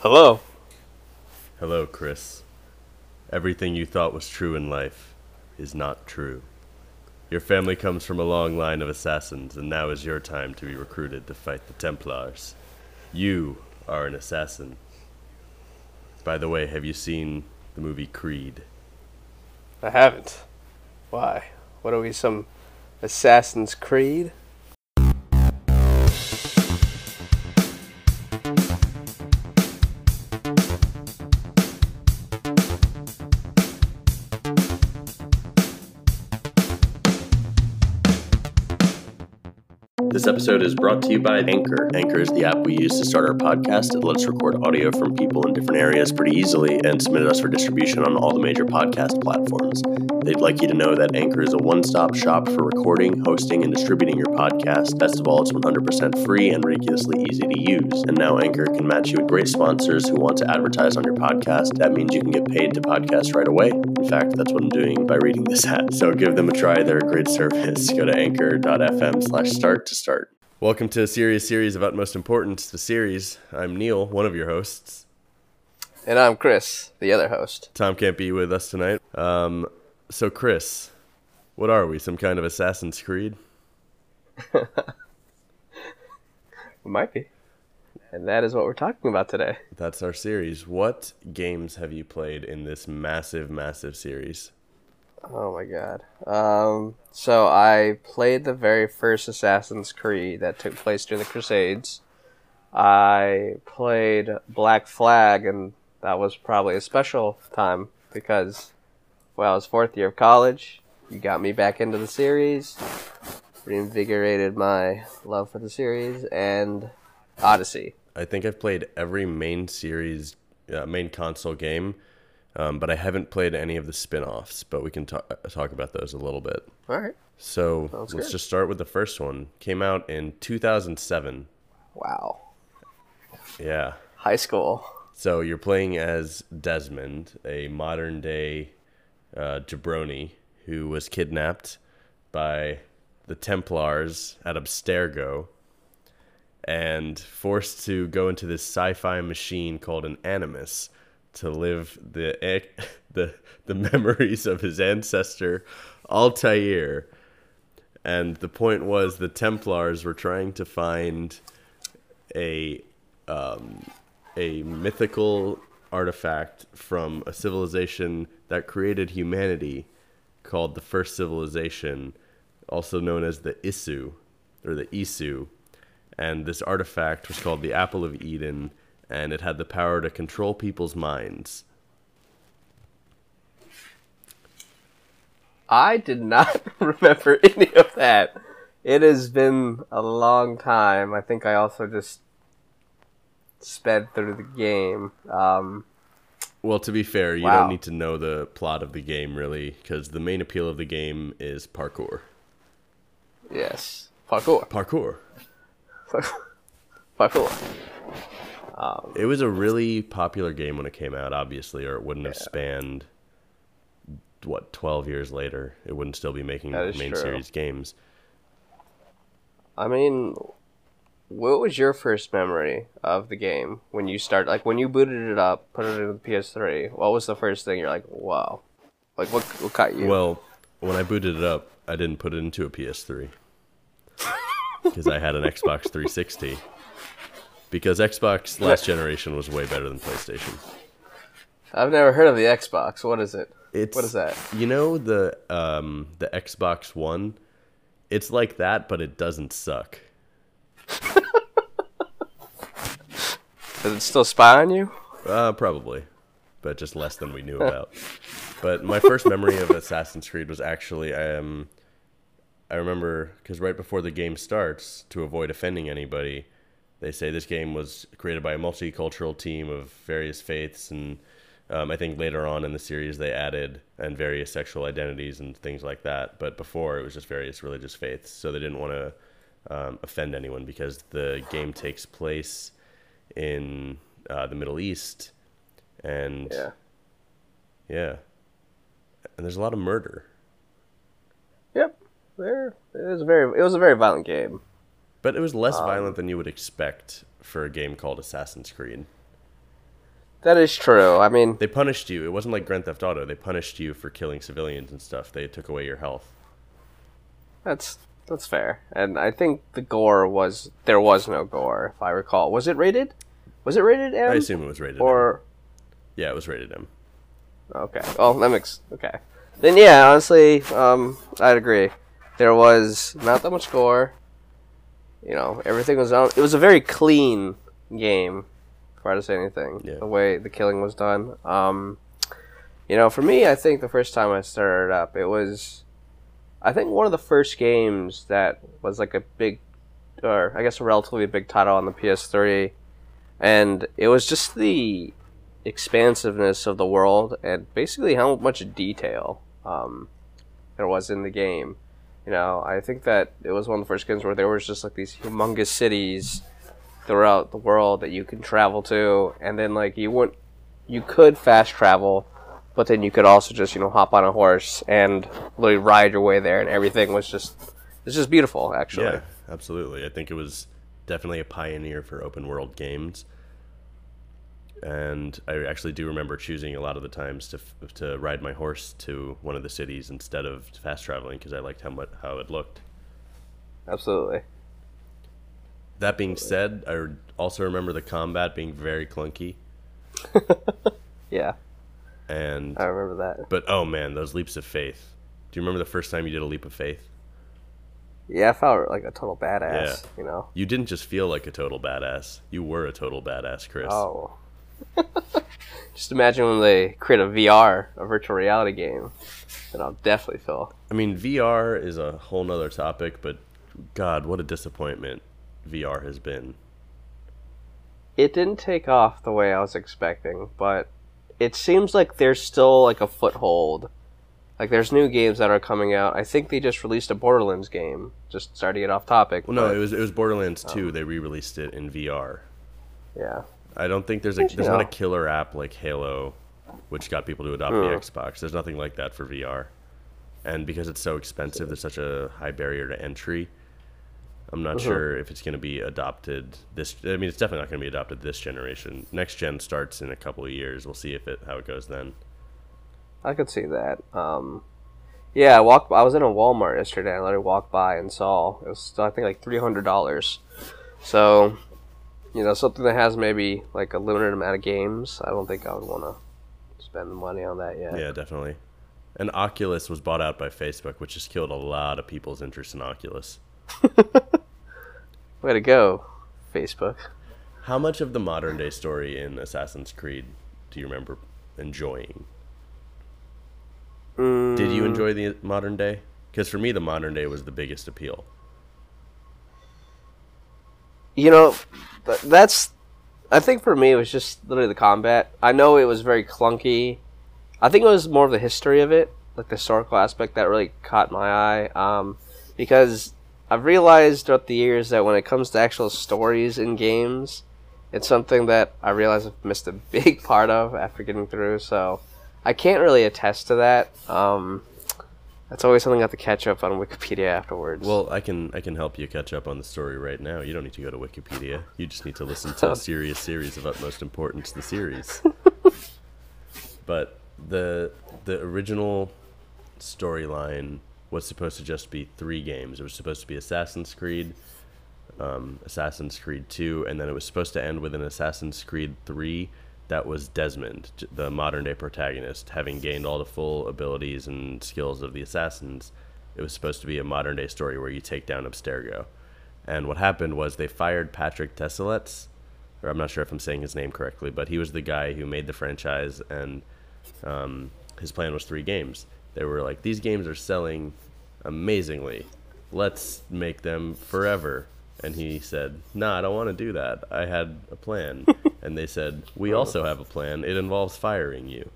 Hello. Hello, Chris. Everything you thought was true in life is not true. Your family comes from a long line of assassins, and now is your time to be recruited to fight the Templars. You are an assassin. By the way, have you seen the movie Creed? I haven't. Why? What are we, some Assassin's Creed? This episode is brought to you by Anchor. Anchor is the app we use to start our podcast. It lets record audio from people in different areas pretty easily and submit us for distribution on all the major podcast platforms. They'd like you to know that Anchor is a one stop shop for recording, hosting, and distributing your podcast. Best of all, it's 100% free and ridiculously easy to use. And now Anchor can match you with great sponsors who want to advertise on your podcast. That means you can get paid to podcast right away. In fact, that's what I'm doing by reading this ad. So give them a try. They're a great service. Go to anchor.fm slash start to start. Welcome to a serious series of utmost importance, the series. I'm Neil, one of your hosts. And I'm Chris, the other host. Tom can't be with us tonight. Um, so, Chris, what are we? Some kind of Assassin's Creed? We might be. And that is what we're talking about today. That's our series. What games have you played in this massive, massive series? Oh my god. Um, so I played the very first Assassin's Creed that took place during the Crusades. I played Black Flag, and that was probably a special time because, well, I was fourth year of college. You got me back into the series, reinvigorated my love for the series, and Odyssey. I think I've played every main series, uh, main console game, um, but I haven't played any of the spin offs. But we can ta- talk about those a little bit. All right. So Sounds let's good. just start with the first one. Came out in 2007. Wow. Yeah. High school. So you're playing as Desmond, a modern day uh, jabroni who was kidnapped by the Templars at Abstergo and forced to go into this sci-fi machine called an Animus to live the the the memories of his ancestor Altair. And the point was the Templars were trying to find a um, a mythical artifact from a civilization that created humanity called the first civilization, also known as the Isu or the Isu. And this artifact was called the Apple of Eden, and it had the power to control people's minds. I did not remember any of that. It has been a long time. I think I also just sped through the game. Um, Well, to be fair, you Wow. don't need to know the plot of the game really, because the main appeal of the game is parkour. yes, parkour, Parkour. parkour. Um, it was a really popular game when it came out, obviously, or it wouldn't have spanned what twelve years later. It wouldn't still be making main true. series games. I mean, what was your first memory of the game when you start? Like when you booted it up, put it in the PS3. What was the first thing you're like, wow? Like what? What caught you? Well, when I booted it up, I didn't put it into a PS3 because I had an Xbox 360. Because Xbox last generation was way better than PlayStation. I've never heard of the Xbox. What is it? It's What is that? You know the um the Xbox One. It's like that, but it doesn't suck. Does it still spy on you? Uh, probably, but just less than we knew about. but my first memory of Assassin's Creed was actually um, I remember because right before the game starts, to avoid offending anybody, they say this game was created by a multicultural team of various faiths, and um, I think later on in the series they added and various sexual identities and things like that. But before it was just various religious faiths, so they didn't want to um, offend anyone because the game takes place in uh, the Middle East, and Yeah. yeah. and there's a lot of murder. Yep. There. It was a very. It was a very violent game. But it was less Um, violent than you would expect for a game called Assassin's Creed. That is true. I mean, They punished you. It wasn't like Grand Theft Auto. They punished you for killing civilians and stuff. They took away your health. that's that's fair. And I think the gore was there was no gore, if I recall. Was it rated? Was it rated M? I assume it was rated M. or Yeah, it was rated M. okay. Well, that makes okay. Then yeah, honestly, um, I'd agree. There was not that much gore. You know, everything was on. It was a very clean game, if I had to say anything. Yeah. The way the killing was done. Um, you know, for me, I think the first time I started up, it was, I think one of the first games that was like a big, or I guess a relatively big title on the PS3, and it was just the expansiveness of the world and basically how much detail um, there was in the game. You know, I think that it was one of the first games where there was just like these humongous cities throughout the world that you can travel to, and then like you wouldn't, you could fast travel, but then you could also just you know hop on a horse and literally ride your way there, and everything was just it's just beautiful actually. Yeah, absolutely. I think it was definitely a pioneer for open world games. And I actually do remember choosing a lot of the times to to ride my horse to one of the cities instead of fast traveling because I liked how much how it looked. Absolutely. That being said, I also remember the combat being very clunky Yeah, and I remember that. but oh man, those leaps of faith. Do you remember the first time you did a leap of faith? Yeah, I felt like a total badass. Yeah. You know. You didn't just feel like a total badass. You were a total badass, Chris. Oh. Just imagine when they create a VR, a virtual reality game, then I'll definitely feel. I mean, VR is a whole nother topic, but God, what a disappointment VR has been. It didn't take off the way I was expecting, but it seems like there's still like a foothold. Like there's new games that are coming out. I think they just released a Borderlands game. Just starting to get off topic. Well, no, but, it was it was Borderlands 2. They re-released it in VR. yeah. I don't think there's a there's not a killer app like Halo, which got people to adopt the Xbox. There's nothing like that for VR, and because it's so expensive, there's such a high barrier to entry. I'm not Uh-huh. sure if it's going to be adopted this. I mean, it's definitely not going to be adopted this generation. Next gen starts in a couple of years. We'll see if it how it goes then. I could see that. Um, yeah, I walked. I was in a Walmart yesterday. And I literally walked by and saw it was I think like three hundred dollars. So, you know, something that has maybe like a limited amount of games. I don't think I would want to spend the money on that yet. Yeah, definitely. And Oculus was bought out by Facebook, which has killed a lot of people's interest in Oculus. Way to go, Facebook. How much of the modern day story in Assassin's Creed do you remember enjoying? Did you mm. enjoy the modern day? Because for me, the modern day was the biggest appeal. You know, that's. I think for me it was just literally the combat. I know it was very clunky. I think it was more of the history of it, like the historical aspect that really caught my eye. Um, because I've realized throughout the years that when it comes to actual stories in games, it's something that I realize I've missed a big part of after getting through. So I can't really attest to that. Um, that's always something I have to catch up on Wikipedia afterwards. Well, I can I can help you catch up on the story right now. You don't need to go to Wikipedia. You just need to listen to a serious series of utmost importance, the series. but the the original storyline was supposed to just be three games. It was supposed to be Assassin's Creed, um, Assassin's Creed Two, and then it was supposed to end with an Assassin's Creed Three. That was Desmond, the modern day protagonist, having gained all the full abilities and skills of the assassins. It was supposed to be a modern day story where you take down Abstergo. And what happened was they fired Patrick Désilets, or I'm not sure if I'm saying his name correctly, but he was the guy who made the franchise, and um, his plan was three games. They were like, these games are selling amazingly. Let's make them forever. And he said, Nah, I don't want to do that. I had a plan. and they said, We also have a plan. It involves firing you.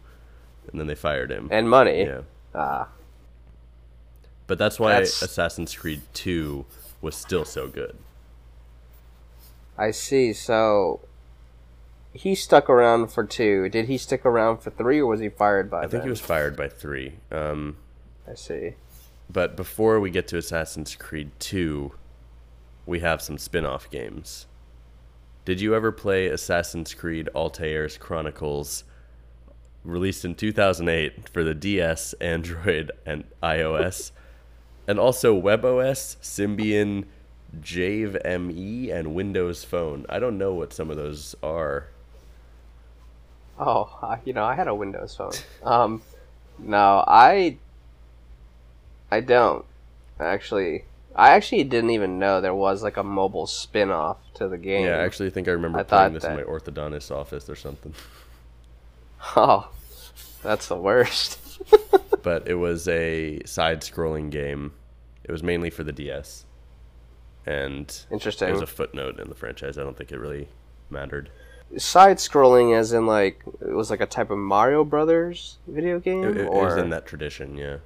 And then they fired him. and money. yeah. Ah. But that's why That's- Assassin's Creed 2 was still so good. I see. So he stuck around for two. Did he stick around for three, or was he fired by I think then? he was fired by 3. Um, I see. but before we get to Assassin's Creed 2, we have some spin off games. Did you ever play Assassin's Creed Altair's Chronicles, released in 2008 for the DS, Android, and iOS, and also WebOS, Symbian, Java ME, and Windows Phone? I don't know what some of those are. Oh, you know, I had a Windows phone. Um, no, I, I don't actually. I actually didn't even know there was like a mobile spin-off to the game. Yeah, I actually think I remember I playing this in my that- orthodontist office or something. Oh, that's the worst. but it was a side-scrolling game. It was mainly for the DS, and it Interesting. was a footnote in the franchise. I don't think it really mattered. Side-scrolling, as in like it was like a type of Mario Brothers video game, It, it- it or was in that tradition, yeah.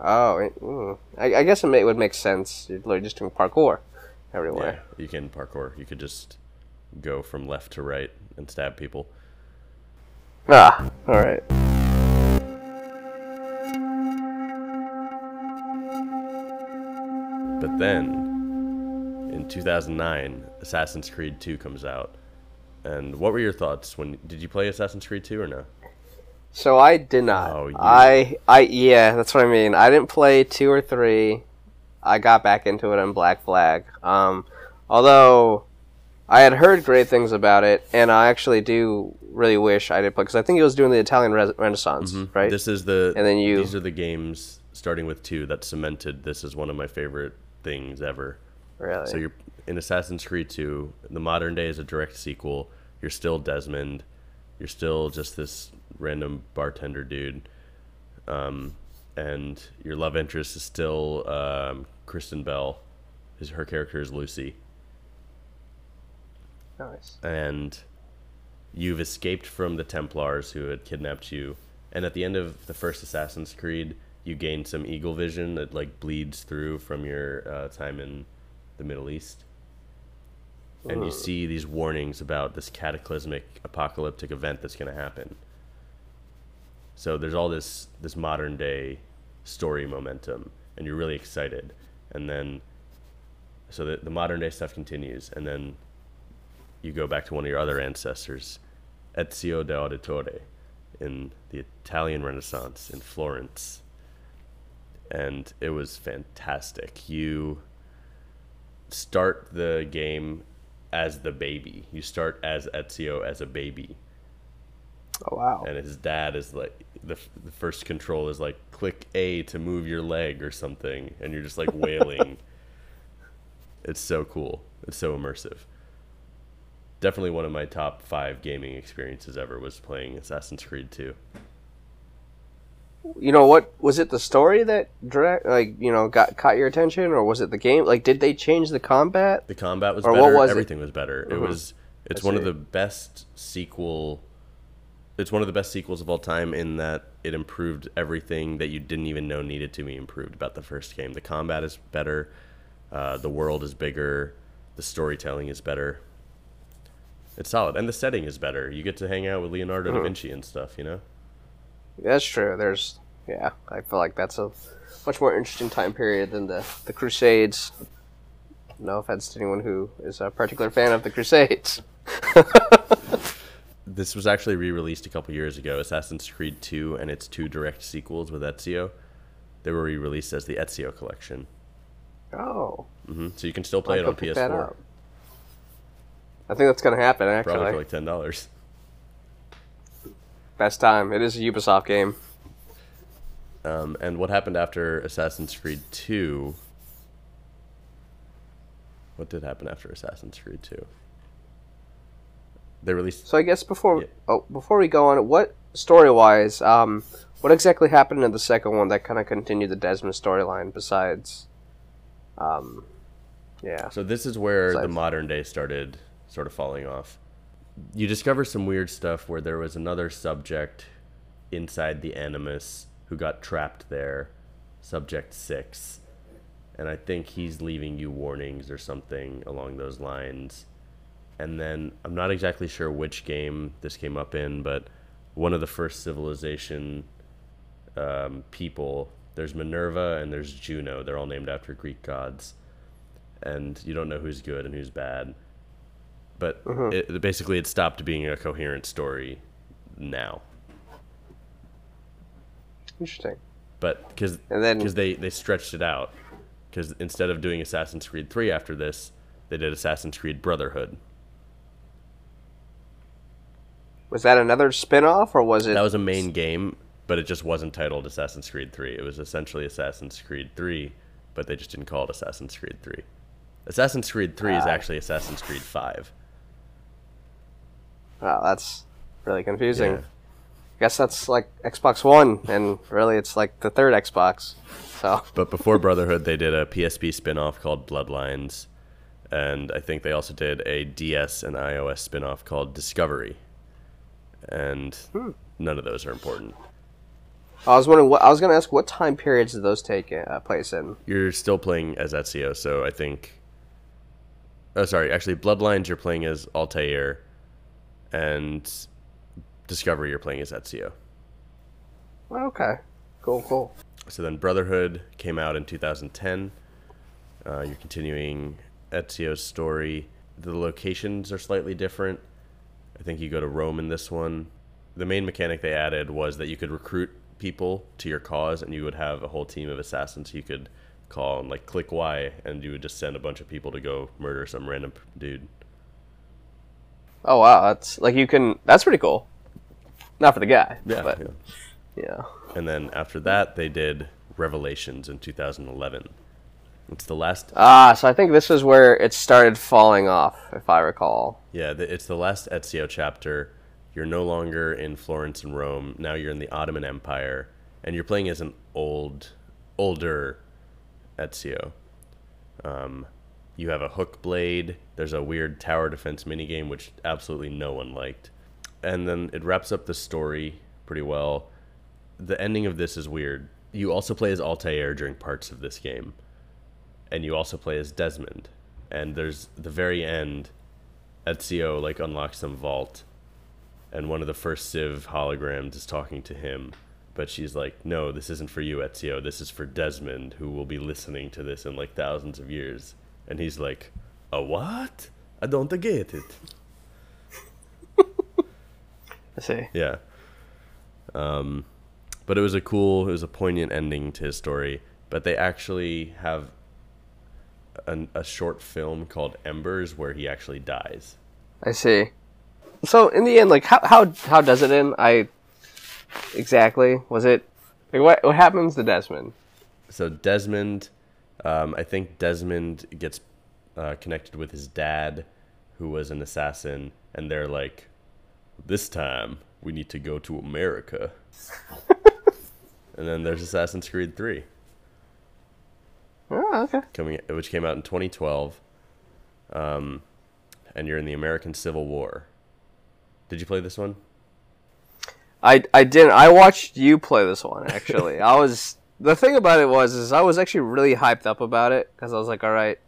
Oh, it, mm. I, I guess it, may, it would make sense. You're literally just doing parkour everywhere. Yeah, you can parkour. You could just go from left to right and stab people. Ah, all right. But then, in 2009, Assassin's Creed 2 comes out. And what were your thoughts when did you play Assassin's Creed 2 or no? So I did not. Oh, you- I I yeah, that's what I mean. I didn't play two or three. I got back into it on Black Flag. Um, although I had heard great things about it, and I actually do really wish I did play because I think it was doing the Italian Re- Renaissance, right? Mm-hmm. This is the And then you- these are the games starting with 2 that cemented this is one of my favorite things ever. really? So you're in Assassin's Creed 2. The modern day is a direct sequel. You're still Desmond. You're still just this random bartender dude. Um, and your love interest is still um, Kristen Bell. His, her character is Lucy. nice. And you've escaped from the Templars who had kidnapped you. And at the end of the first Assassin's Creed, you gain some eagle vision that like bleeds through from your uh, time in the Middle East. And you see these warnings about this cataclysmic apocalyptic event that's going to happen. So there's all this this modern day story momentum, and you're really excited. And then, so the, the modern day stuff continues, and then you go back to one of your other ancestors, Ezio de Auditore, in the Italian Renaissance in Florence. And it was fantastic. You start the game as the baby. You start as Ezio as a baby, Oh wow. and his dad is like the the first control is like click A to move your leg or something, and you're just like wailing. it's so cool. It's so immersive. Definitely one of my top five gaming experiences ever was playing Assassin's Creed 2. You know what was it? The story that direct, like you know, got caught your attention, or was it the game? Like, did they change the combat? The combat was Or better. what was it? Everything was better. It Mhm. was. It's one of the best sequel. It's one of the best sequels of all time in that it improved everything that you didn't even know needed to be improved about the first game. The combat is better. Uh, the world is bigger. The storytelling is better. It's solid, and the setting is better. You get to hang out with Leonardo da Mhm. Vinci and stuff. You know. That's true. There's, yeah, I feel like that's a much more interesting time period than the the Crusades. No offense to anyone who is a particular fan of the Crusades. This was actually re-released a couple years ago. Assassin's Creed 2 and its two direct sequels with Ezio. They were re-released as the Ezio collection. Oh, hmm So you can still play I'll it on go pick that PS4, up. I think that's gonna happen. Actually, probably for like ten dollars. best time. It is a Ubisoft game. Um, and what happened after Assassin's Creed 2? What did happen after Assassin's Creed 2? They released. So I guess before Yeah. oh before we go on, what story wise, um, what exactly happened in the second one that kind of continued the Desmond storyline? Besides, um, yeah, So this is where the modern day started sort of falling off. You discover some weird stuff where there was another subject inside the Animus who got trapped there, Subject 6. And I think he's leaving you warnings or something along those lines. And then I'm not exactly sure which game this came up in, but one of the first civilization um, people, there's Minerva and there's Juno. They're all named after Greek gods and you don't know who's good and who's bad. but it, basically it stopped being a coherent story now. Interesting. But because then- they they stretched it out because instead of doing Assassin's Creed three after this, they did Assassin's Creed Brotherhood. Was that another spin-off or was it That was a main game, but it just wasn't titled Assassin's Creed 3. It was essentially Assassin's Creed 3, but they just didn't call it Assassin's Creed 3. Assassin's Creed 3 is Ah. actually Assassin's Creed 5. Wow, that's really confusing. Yeah. guess that's like Xbox One, and really it's like the third Xbox. So But before Brotherhood, they did a PSP spin off called Bloodlines. And I think they also did a DS and iOS spin off called Discovery. And none of those are important. I was wondering what I was going to ask. What time periods did those take uh, place in? You're still playing as Ezio, so I think. Oh, sorry. Actually, Bloodlines, you're playing as Altair. And Discovery, you're playing as Ezio. Okay, cool, cool. So then Brotherhood came out in 2010. Uh, you're continuing Ezio's story. The locations are slightly different. I think you go to Rome in this one. The main mechanic they added was that you could recruit people to your cause, and you would have a whole team of assassins you could call and like click Y, and you would just send a bunch of people to go murder some random dude. Oh wow, that's like you can. That's pretty cool. Not for the guy, Yeah, but yeah. yeah. And then after that, they did Revelations in 2011. It's the last Ah, so I think this is where it started falling off, if I recall. Yeah, it's the last Ezio chapter. You're no longer in Florence and Rome. Now you're in the Ottoman Empire, and you're playing as an old, older Ezio. Um, you have a hook blade. There's a weird tower defense minigame, which absolutely no one liked. And then it wraps up the story pretty well. The ending of this is weird. You also play as Altair during parts of this game, and you also play as Desmond. And there's the very end. Ezio like unlocks some vault, and one of the first Civ holograms is talking to him, but she's like, "No, this isn't for you, Ezio. This is for Desmond, who will be listening to this in like thousands of years." And he's like, "A what? I don't get it." I see. Yeah. Um, but it was a cool, it was a poignant ending to his story. But they actually have an, a short film called Embers where he actually dies. I see. So in the end, like how how how does it end? I exactly was it like what what happens to Desmond? So Desmond, um, I think Desmond gets uh, connected with his dad, who was an assassin, and they're like, "This time we need to go to America." and then there's Assassin's Creed Three, Oh, okay. coming which came out in 2012, um, and you're in the American Civil War. Did you play this one? I I didn't. I watched you play this one actually. I was the thing about it was is I was actually really hyped up about it because I was like, all right.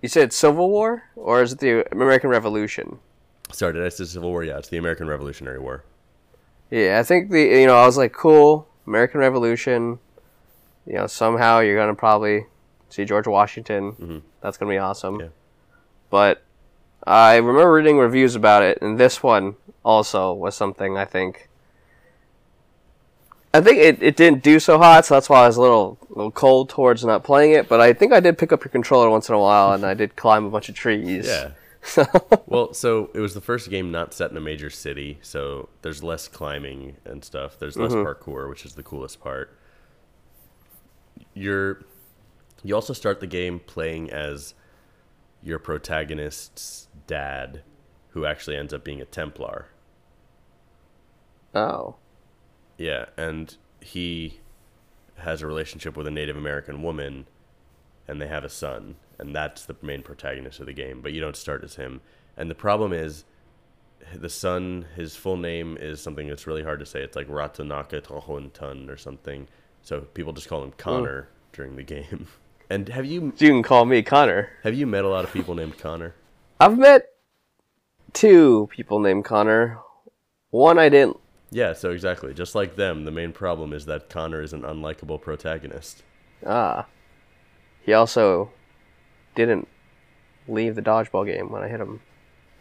You said Civil War or is it the American Revolution? Sorry, did I say Civil War? Yeah, it's the American Revolutionary War. Yeah, I think the you know I was like, cool, American Revolution. You know, somehow you're gonna probably see George Washington. Mm-hmm. That's gonna be awesome. Yeah. But I remember reading reviews about it, and this one also was something I think. I think it, it didn't do so hot, so that's why I was a little little cold towards not playing it. But I think I did pick up your controller once in a while, and I did climb a bunch of trees. Yeah. well, so it was the first game not set in a major city, so there's less climbing and stuff. There's less mm-hmm. parkour, which is the coolest part. You're you also start the game playing as your protagonist's dad, who actually ends up being a Templar. Oh. Yeah, and he has a relationship with a Native American woman, and they have a son, and that's the main protagonist of the game. But you don't start as him, and the problem is, the son, his full name is something that's really hard to say. It's like Ratanaka Tohontun or something. So people just call him Connor during the game. And have you You can call me Connor. have you met a lot of people named Connor? I've met two people named Connor. One I didn't. Yeah, so exactly. Just like them, the main problem is that Connor is an unlikable protagonist. Ah. He also didn't leave the dodgeball game when I hit him.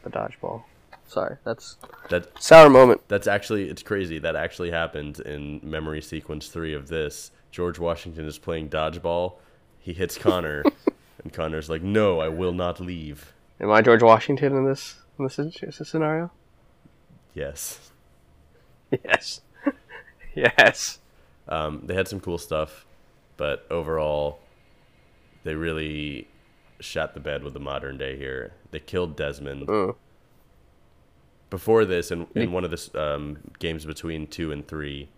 the dodgeball. Sorry, that's That sour moment. that's actually it's crazy. That actually happened in memory sequence three of this. George Washington is playing dodgeball. He hits Connor, and Connor's like, "No, I will not leave." Am I George Washington in this in this, this scenario? Yes. Yes. yes. Um, they had some cool stuff, but overall, they really shot the bed with the modern day here. They killed Desmond. Mm. Before this, in, in one of the um, games between two and three,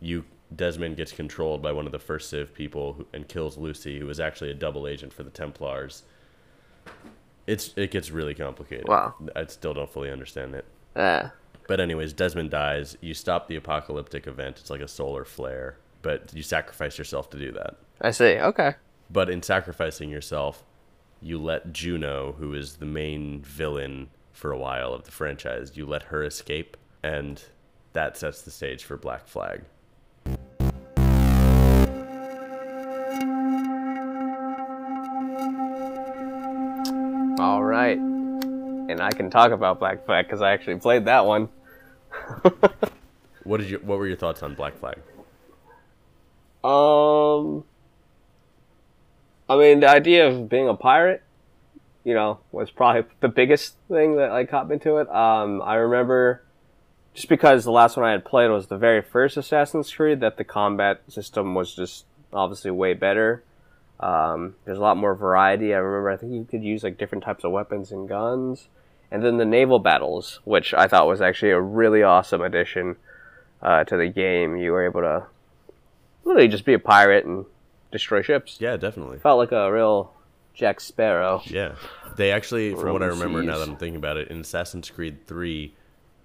you Desmond gets controlled by one of the first Civ people who, and kills Lucy, who is actually a double agent for the Templars. It's it gets really complicated. Wow. I still don't fully understand it. Ah. But anyways, Desmond dies. You stop the apocalyptic event. It's like a solar flare, but you sacrifice yourself to do that. I see. Okay. But in sacrificing yourself, you let Juno, who is the main villain for a while of the franchise, you let her escape, and that sets the stage for Black Flag. All right. And I can talk about Black Flag because I actually played that one. What did you? What were your thoughts on Black Flag? Um, I mean, the idea of being a pirate, you know, was probably the biggest thing that like caught me to it. Um, I remember just because the last one I had played was the very first Assassin's Creed, that the combat system was just obviously way better. Um, there's a lot more variety. I remember I think you could use like different types of weapons and guns, and then the naval battles, which I thought was actually a really awesome addition uh, to the game. You were able to literally just be a pirate and destroy ships. Yeah, definitely. Felt like a real Jack Sparrow. Yeah, they actually, from what I remember now that I'm thinking about it, in Assassin's Creed Three,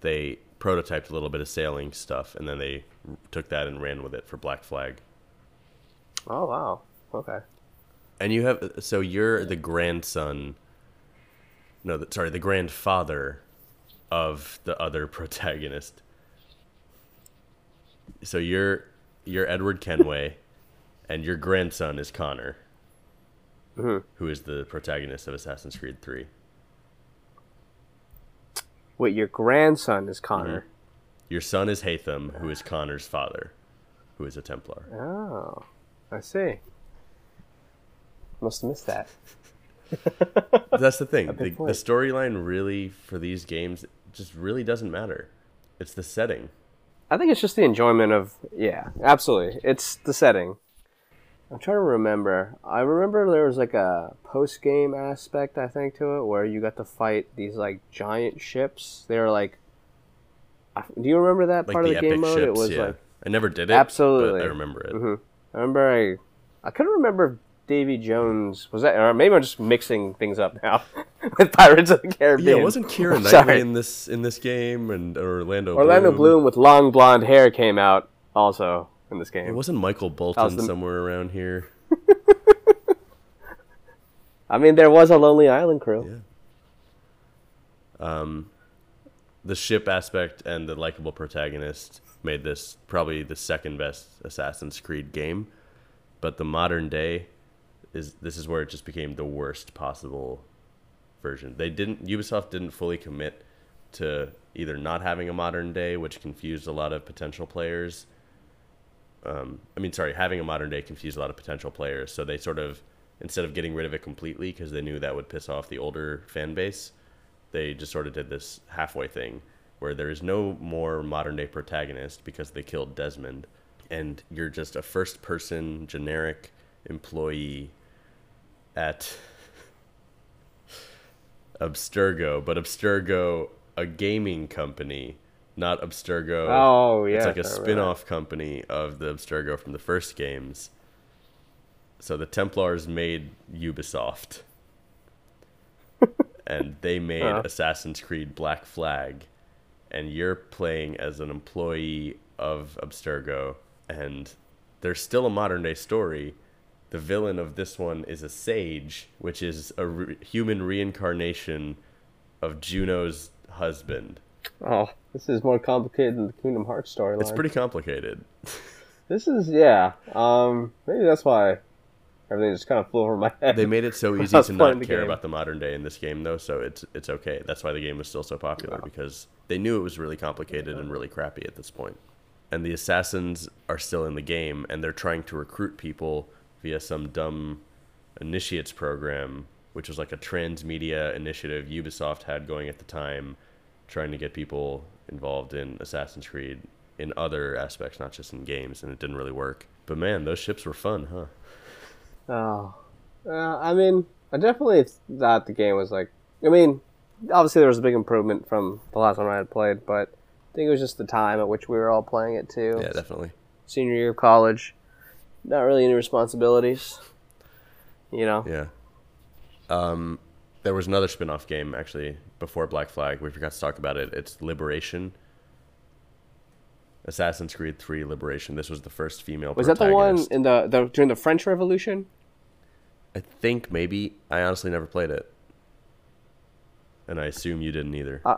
they prototyped a little bit of sailing stuff, and then they took that and ran with it for Black Flag. Oh wow. Okay. And you have so you're the grandson. No, the, sorry, the grandfather of the other protagonist. So you're you're Edward Kenway, and your grandson is Connor, Mhm. who is the protagonist of Assassin's Creed Three. Wait, your grandson is Connor. Your son is Haytham, who is Connor's father, who is a Templar. Oh, I see. Must have missed that. That's the thing. The, the storyline really for these games just really doesn't matter. It's the setting. I think it's just the enjoyment of yeah, absolutely. It's the setting. I'm trying to remember. I remember there was like a post game aspect I think to it where you got to fight these like giant ships. They were like do you remember that Like part the of the game mode? ships. it was yeah. like I never did it. Absolutely. But I remember it. Mm-hmm. I remember I I couldn't remember if Davy Jones was that or maybe I'm just mixing things up now with Pirates of the Caribbean. Yeah, wasn't Keira Knightley in this in this game and Orlando Orlando Bloom? Bloom with long blonde hair came out also in this game. It wasn't Michael Bolton the- somewhere around here. I mean, there was a Lonely Island crew. Um, the ship aspect and the likable protagonist made this probably the second best Assassin's Creed game, but the modern day is this is where it just became the worst possible version. They didn't Ubisoft didn't fully commit to either not having a modern day, which confused a lot of potential players. Um, I mean, sorry, having a modern day confused a lot of potential players. So they sort of instead of getting rid of it completely because they knew that would piss off the older fan base, they just sort of did this halfway thing where there is no more modern day protagonist because they killed Desmond, and you're just a first person generic employee at Abstergo, but Abstergo, a gaming company, not Abstergo. Oh, yeah, It's like a remember spin off company of the Abstergo from the first games. So the Templars made Ubisoft. and they made Huh. Assassin's Creed Black Flag. And you're playing as an employee of Abstergo. And there's still a modern day story. The villain of this one is a sage, which is a re- human reincarnation of Juno's husband. Oh, this is more complicated than the Kingdom Hearts storyline. It's pretty complicated. This is yeah. Um, maybe that's why Everything just kind of flew over my head. They made it so easy to not care game. about the modern day in this game, though. So it's it's okay. That's why the game was still so popular because they knew it was really complicated and really crappy at this point. And the assassins are still in the game, and they're trying to recruit people via some dumb initiates program, which was like a transmedia initiative Ubisoft had going at the time, trying to get people involved in Assassin's Creed in other aspects, not just in games, and it didn't really work. But man, those ships were fun, huh? Oh, uh, I mean, I definitely thought the game was like. I mean, obviously there was a big improvement from the last one I had played, but I think it was just the time at which we were all playing it too. Yeah, definitely. Senior year of college, not really any responsibilities. You know. Yeah. Um, there was another spin-off game actually before Black Flag. We forgot to talk about it. It's Liberation. Assassin's Creed 3 Liberation. This was the first female Was that the one in the, the during the French Revolution? I think maybe. I honestly never played it. And I assume you didn't either. Uh,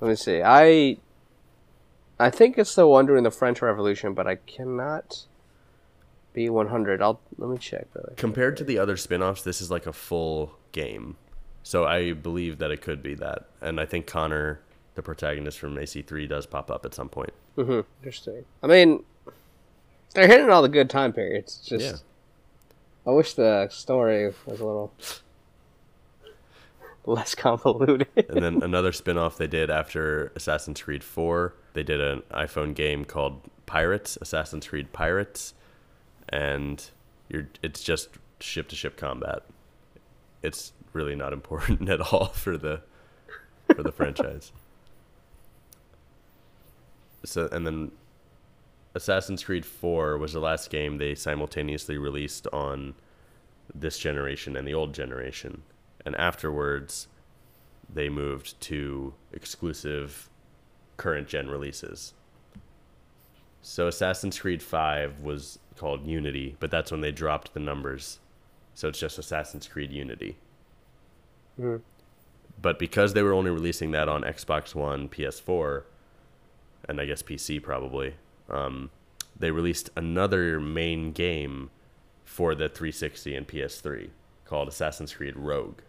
Let me see. I I think it's the one during the French Revolution, but I cannot be 100. I'll let me check really. Compared to the other spin-offs, this is like a full game. So I believe that it could be that. And I think Connor, the protagonist from AC3 does pop up at some point. hmm Interesting. I mean, they're hitting all the good time periods. It's just Yeah. I wish the story was a little less convoluted. and then another spin-off they did after Assassin's Creed 4, they did an iPhone game called Pirates, Assassin's Creed Pirates, and you're it's just ship to ship combat. It's really not important at all for the for the franchise. So and then Assassin's Creed 4 was the last game they simultaneously released on this generation and the old generation. And afterwards, they moved to exclusive current gen releases. So Assassin's Creed 5 was called Unity, but that's when they dropped the numbers. So it's just Assassin's Creed Unity. Mhm. But because they were only releasing that on Xbox One, PS4, and I guess PC probably, um, they released another main game for the 360 and PS3 called Assassin's Creed Rogue.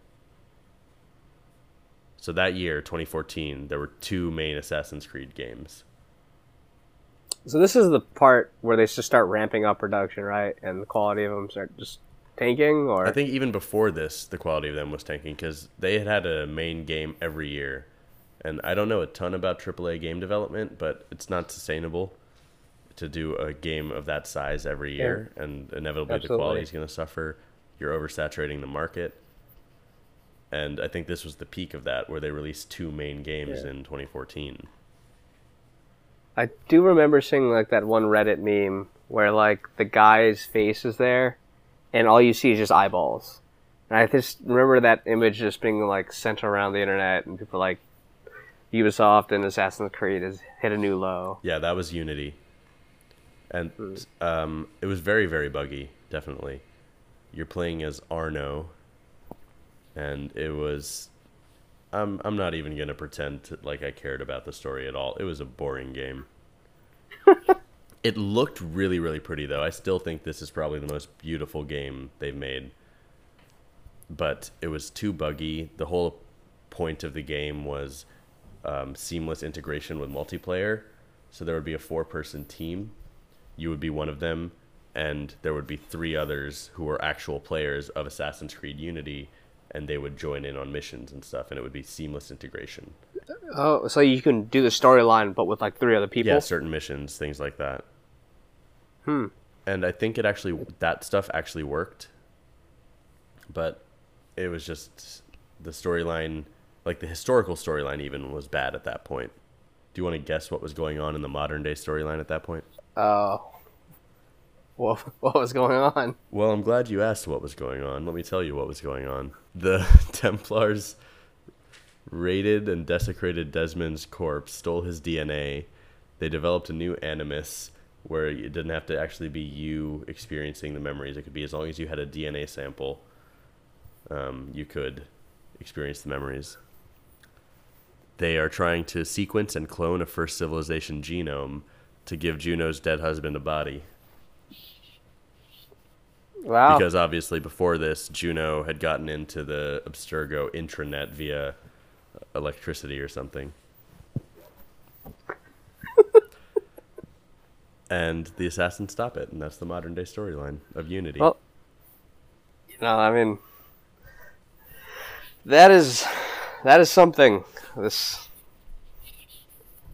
So that year, 2014, there were two main Assassin's Creed games. So this is the part where they just start ramping up production, right? And the quality of them start just tanking, or I think even before this, the quality of them was tanking because they had had a main game every year. And I don't know a ton about AAA game development, but it's not sustainable to do a game of that size every year. And inevitably, the quality is going to suffer. You're oversaturating the market. And I think this was the peak of that, where they released two main games Yeah. in 2014. I do remember seeing like that one Reddit meme where like the guy's face is there, and all you see is just eyeballs. And I just remember that image just being like sent around the internet, and people like Ubisoft and Assassin's Creed has hit a new low. Yeah, that was Unity. And um, it was very, very buggy, definitely. You're playing as Arno, and it was. I'm, I'm not even going to pretend to, like I cared about the story at all. It was a boring game. it looked really, really pretty, though. I still think this is probably the most beautiful game they've made. But it was too buggy. The whole point of the game was um, seamless integration with multiplayer. So there would be a four person team. You would be one of them, and there would be three others who were actual players of Assassin's Creed Unity, and they would join in on missions and stuff, and it would be seamless integration. Oh, so you can do the storyline, but with like three other people. Yeah, certain missions, things like that. Hmm. And I think it actually, that stuff actually worked, but it was just the storyline, like the historical storyline, even was bad at that point. Do you want to guess what was going on in the modern day storyline at that point? Oh. What what was going on? Well, I'm glad you asked what was going on. Let me tell you what was going on. The Templars raided and desecrated Desmond's corpse, stole his DNA. They developed a new animus where it didn't have to actually be you experiencing the memories. It could be as long as you had a DNA sample, um, you could experience the memories. They are trying to sequence and clone a first civilization genome to give Juno's dead husband a body. Wow. Because obviously before this, Juno had gotten into the Abstergo intranet via electricity or something. and the assassins stop it, and that's the modern day storyline of Unity. Well, you know, I mean, that is that is something. This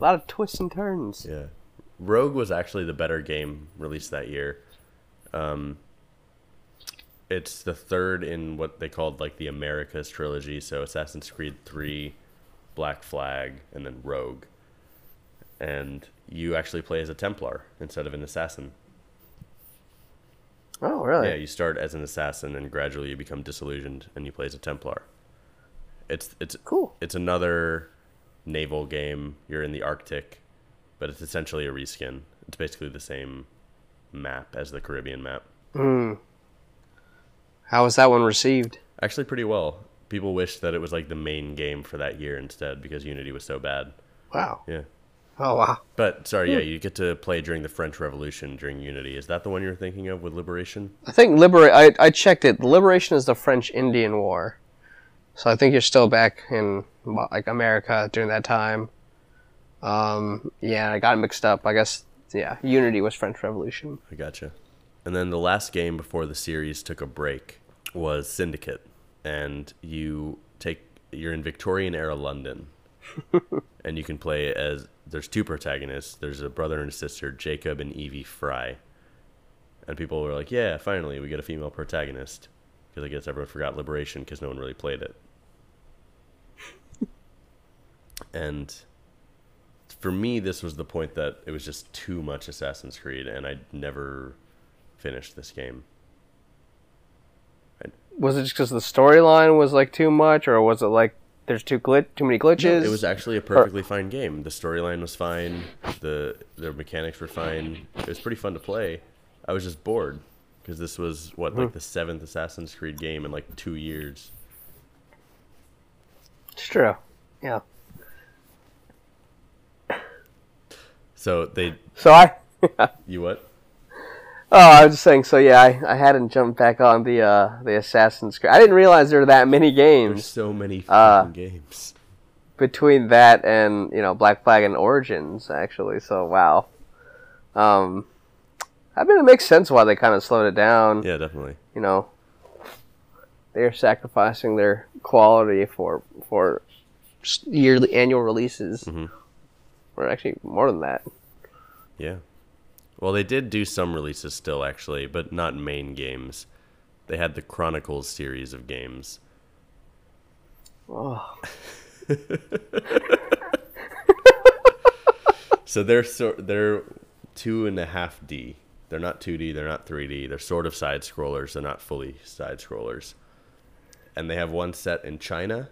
a lot of twists and turns. Yeah. Rogue was actually the better game released that year. Um, it's the third in what they called like the Americas trilogy. So Assassin's Creed 3, Black Flag, and then Rogue. And you actually play as a Templar instead of an assassin. Oh, really? Yeah, you start as an assassin and gradually you become disillusioned and you play as a Templar. It's it's Cool. It's another naval game. You're in the Arctic, but it's essentially a reskin. It's basically the same map as the Caribbean map. Hmm. How was that one received? Actually, pretty well. People wished that it was like the main game for that year instead because Unity was so bad. Wow. Yeah. Oh, wow. But sorry, yeah, you get to play during the French Revolution during Unity. Is that the one you're thinking of with Liberation? I think libera- I, I checked it. Liberation is the French Indian War. So I think you're still back in like America during that time. Um, yeah, I got mixed up. I guess yeah, Unity was French Revolution. I gotcha. And then the last game before the series took a break was Syndicate, and you take you're in Victorian era London, and you can play as there's two protagonists. There's a brother and a sister, Jacob and Evie Fry, and people were like, "Yeah, finally we get a female protagonist," because I guess everyone forgot Liberation because no one really played it. and for me, this was the point that it was just too much Assassin's Creed, and I never finished this game. Was it just because the storyline was like too much, or was it like there's too glit too many glitches? It was actually a perfectly fine game. The storyline was fine. The the mechanics were fine. It was pretty fun to play. I was just bored because this was what like hmm. the seventh Assassin's Creed game in like two years. It's true. Yeah. So they So I. you what? Oh, I was just saying. So yeah, I, I hadn't jumped back on the uh, the Assassin's Creed. I didn't realize there were that many There's games so many Uh, games. between that and you know Black Flag and Origins actually. So wow. Um, I mean, it makes sense why they kind of slowed it down. Yeah, definitely. You know, they're sacrificing their quality for for yearly annual releases, Mhm. or actually more than that. Yeah. Well, they did do some releases still, actually, but not main games. They had the Chronicles series of games. Oh, So they're so they're two and a half D. They're not two D. They're not three D. They're sort of side scrollers. They're not fully side scrollers. And they have one set in China.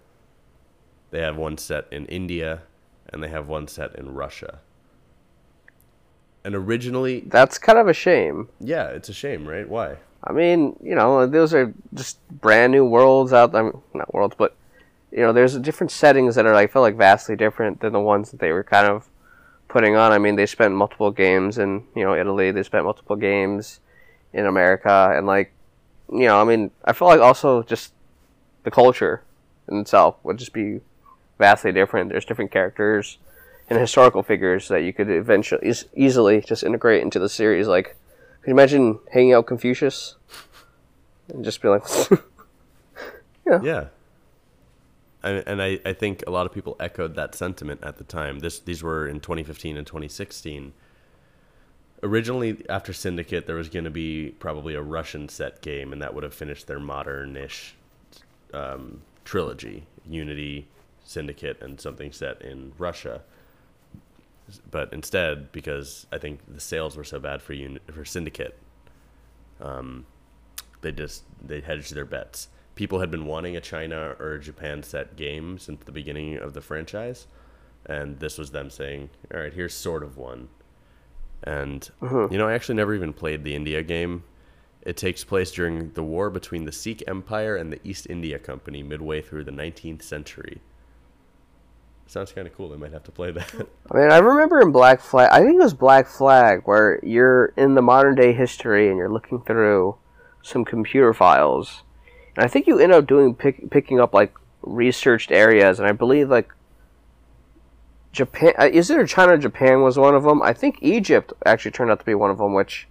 They have one set in India, and they have one set in Russia. And originally, that's kind of a shame. yeah, it's a shame, right? Why? I mean, you know, those are just brand new worlds out. I mean, not worlds, but you know, there's different settings that are I feel like vastly different than the ones that they were kind of putting on. I mean, they spent multiple games in you know Italy. They spent multiple games in America, and like, you know, I mean, I feel like also just the culture in itself would just be vastly different. There's different characters and historical figures that you could eventually eas- easily just integrate into the series. Like, could you imagine hanging out with Confucius and just be like, Yeah. And, and I, I think a lot of people echoed that sentiment at the time. This these were in 2015 and 2016. Originally, after Syndicate, there was going to be probably a Russian set game, and that would have finished their modern-ish um, trilogy: Unity, Syndicate, and something set in Russia. But instead, because I think the sales were so bad for Uni- for Syndicate, um, they just they hedged their bets. People had been wanting a China or a Japan set game since the beginning of the franchise, and this was them saying, "All right, here's sort of one." And you know, I actually never even played the India game. It takes place during the war between the Sikh Empire and the East India Company, midway through the 19th century. Sounds kind of cool. They might have to play that. I mean, I remember in Black Flag, I think it was Black Flag, where you're in the modern day history and you're looking through some computer files, and I think you end up doing pick, picking up like researched areas, and I believe like Japan uh, is it or China Japan was one of them. I think Egypt actually turned out to be one of them, which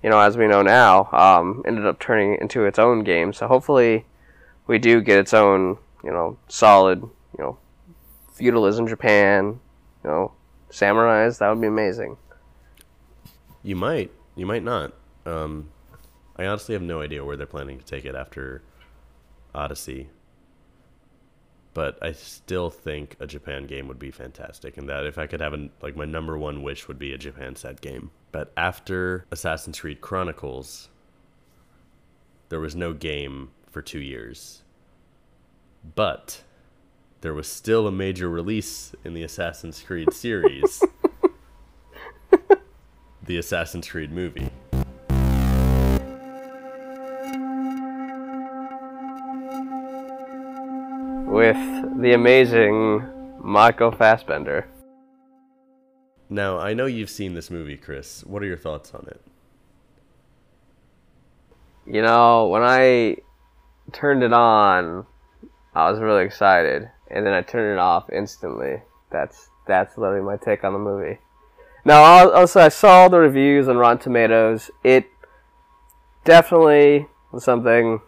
you know as we know now um, ended up turning into its own game. So hopefully we do get its own you know solid you know feudalism Japan, you know samurais. That would be amazing. You might, you might not. Um, I honestly have no idea where they're planning to take it after Odyssey but I still think a Japan game would be fantastic, and that if I could have a, like my number one wish would be a Japan set game. But after Assassin's Creed Chronicles, there was no game for two years. But there was still a major release in the Assassin's Creed series. the Assassin's Creed movie. with the amazing Michael Fassbender. Now, I know you've seen this movie, Chris. What are your thoughts on it? You know, when I turned it on, I was really excited, and then I turned it off instantly. That's that's literally my take on the movie. Now, also I saw the reviews on Rotten Tomatoes. It definitely was something.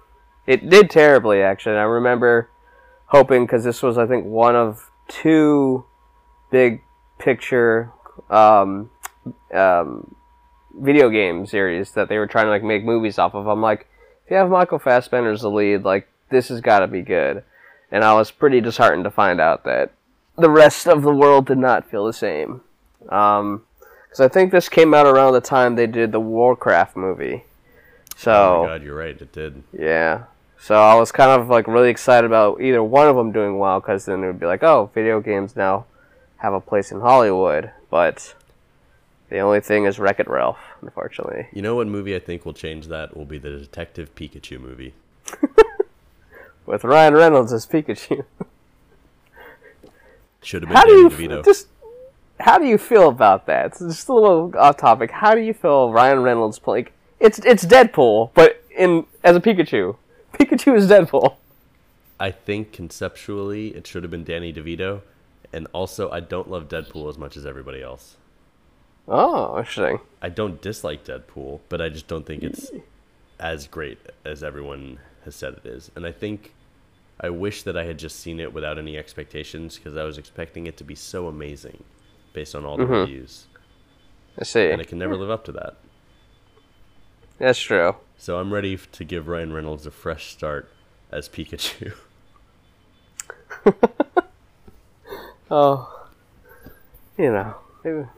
It did terribly, actually. I remember hoping because this was I think one of two big picture um, um, video game series that they were trying to like make movies off of. I'm like, if you have Michael Fassbender as the lead, like this has got to be good. And I was pretty disheartened to find out that the rest of the world did not feel the same. Because um, I think this came out around the time they did the Warcraft movie. So, oh god, you're right, it did. Yeah. So I was kind of like really excited about either one of them doing well because then it would be like, oh, video games now have a place in Hollywood. But the only thing is Wreck It Ralph, unfortunately. You know what movie I think will change that will be the Detective Pikachu movie. With Ryan Reynolds as Pikachu. Should have been how Danny do you DeVito. Just how do you feel about that? It's just a little off topic. How do you feel Ryan Reynolds playing? It's it's Deadpool, but in as a Pikachu. Pikachu is Deadpool. I think conceptually it should have been Danny DeVito, and also I don't love Deadpool as much as everybody else. Oh, interesting. I don't dislike Deadpool, but I just don't think it's as great as everyone has said it is. And I think I wish that I had just seen it without any expectations because I was expecting it to be so amazing based on all the mm-hmm. reviews. I see. And it can never live up to that. That's true. So I'm ready to give Ryan Reynolds a fresh start as Pikachu. oh, you know.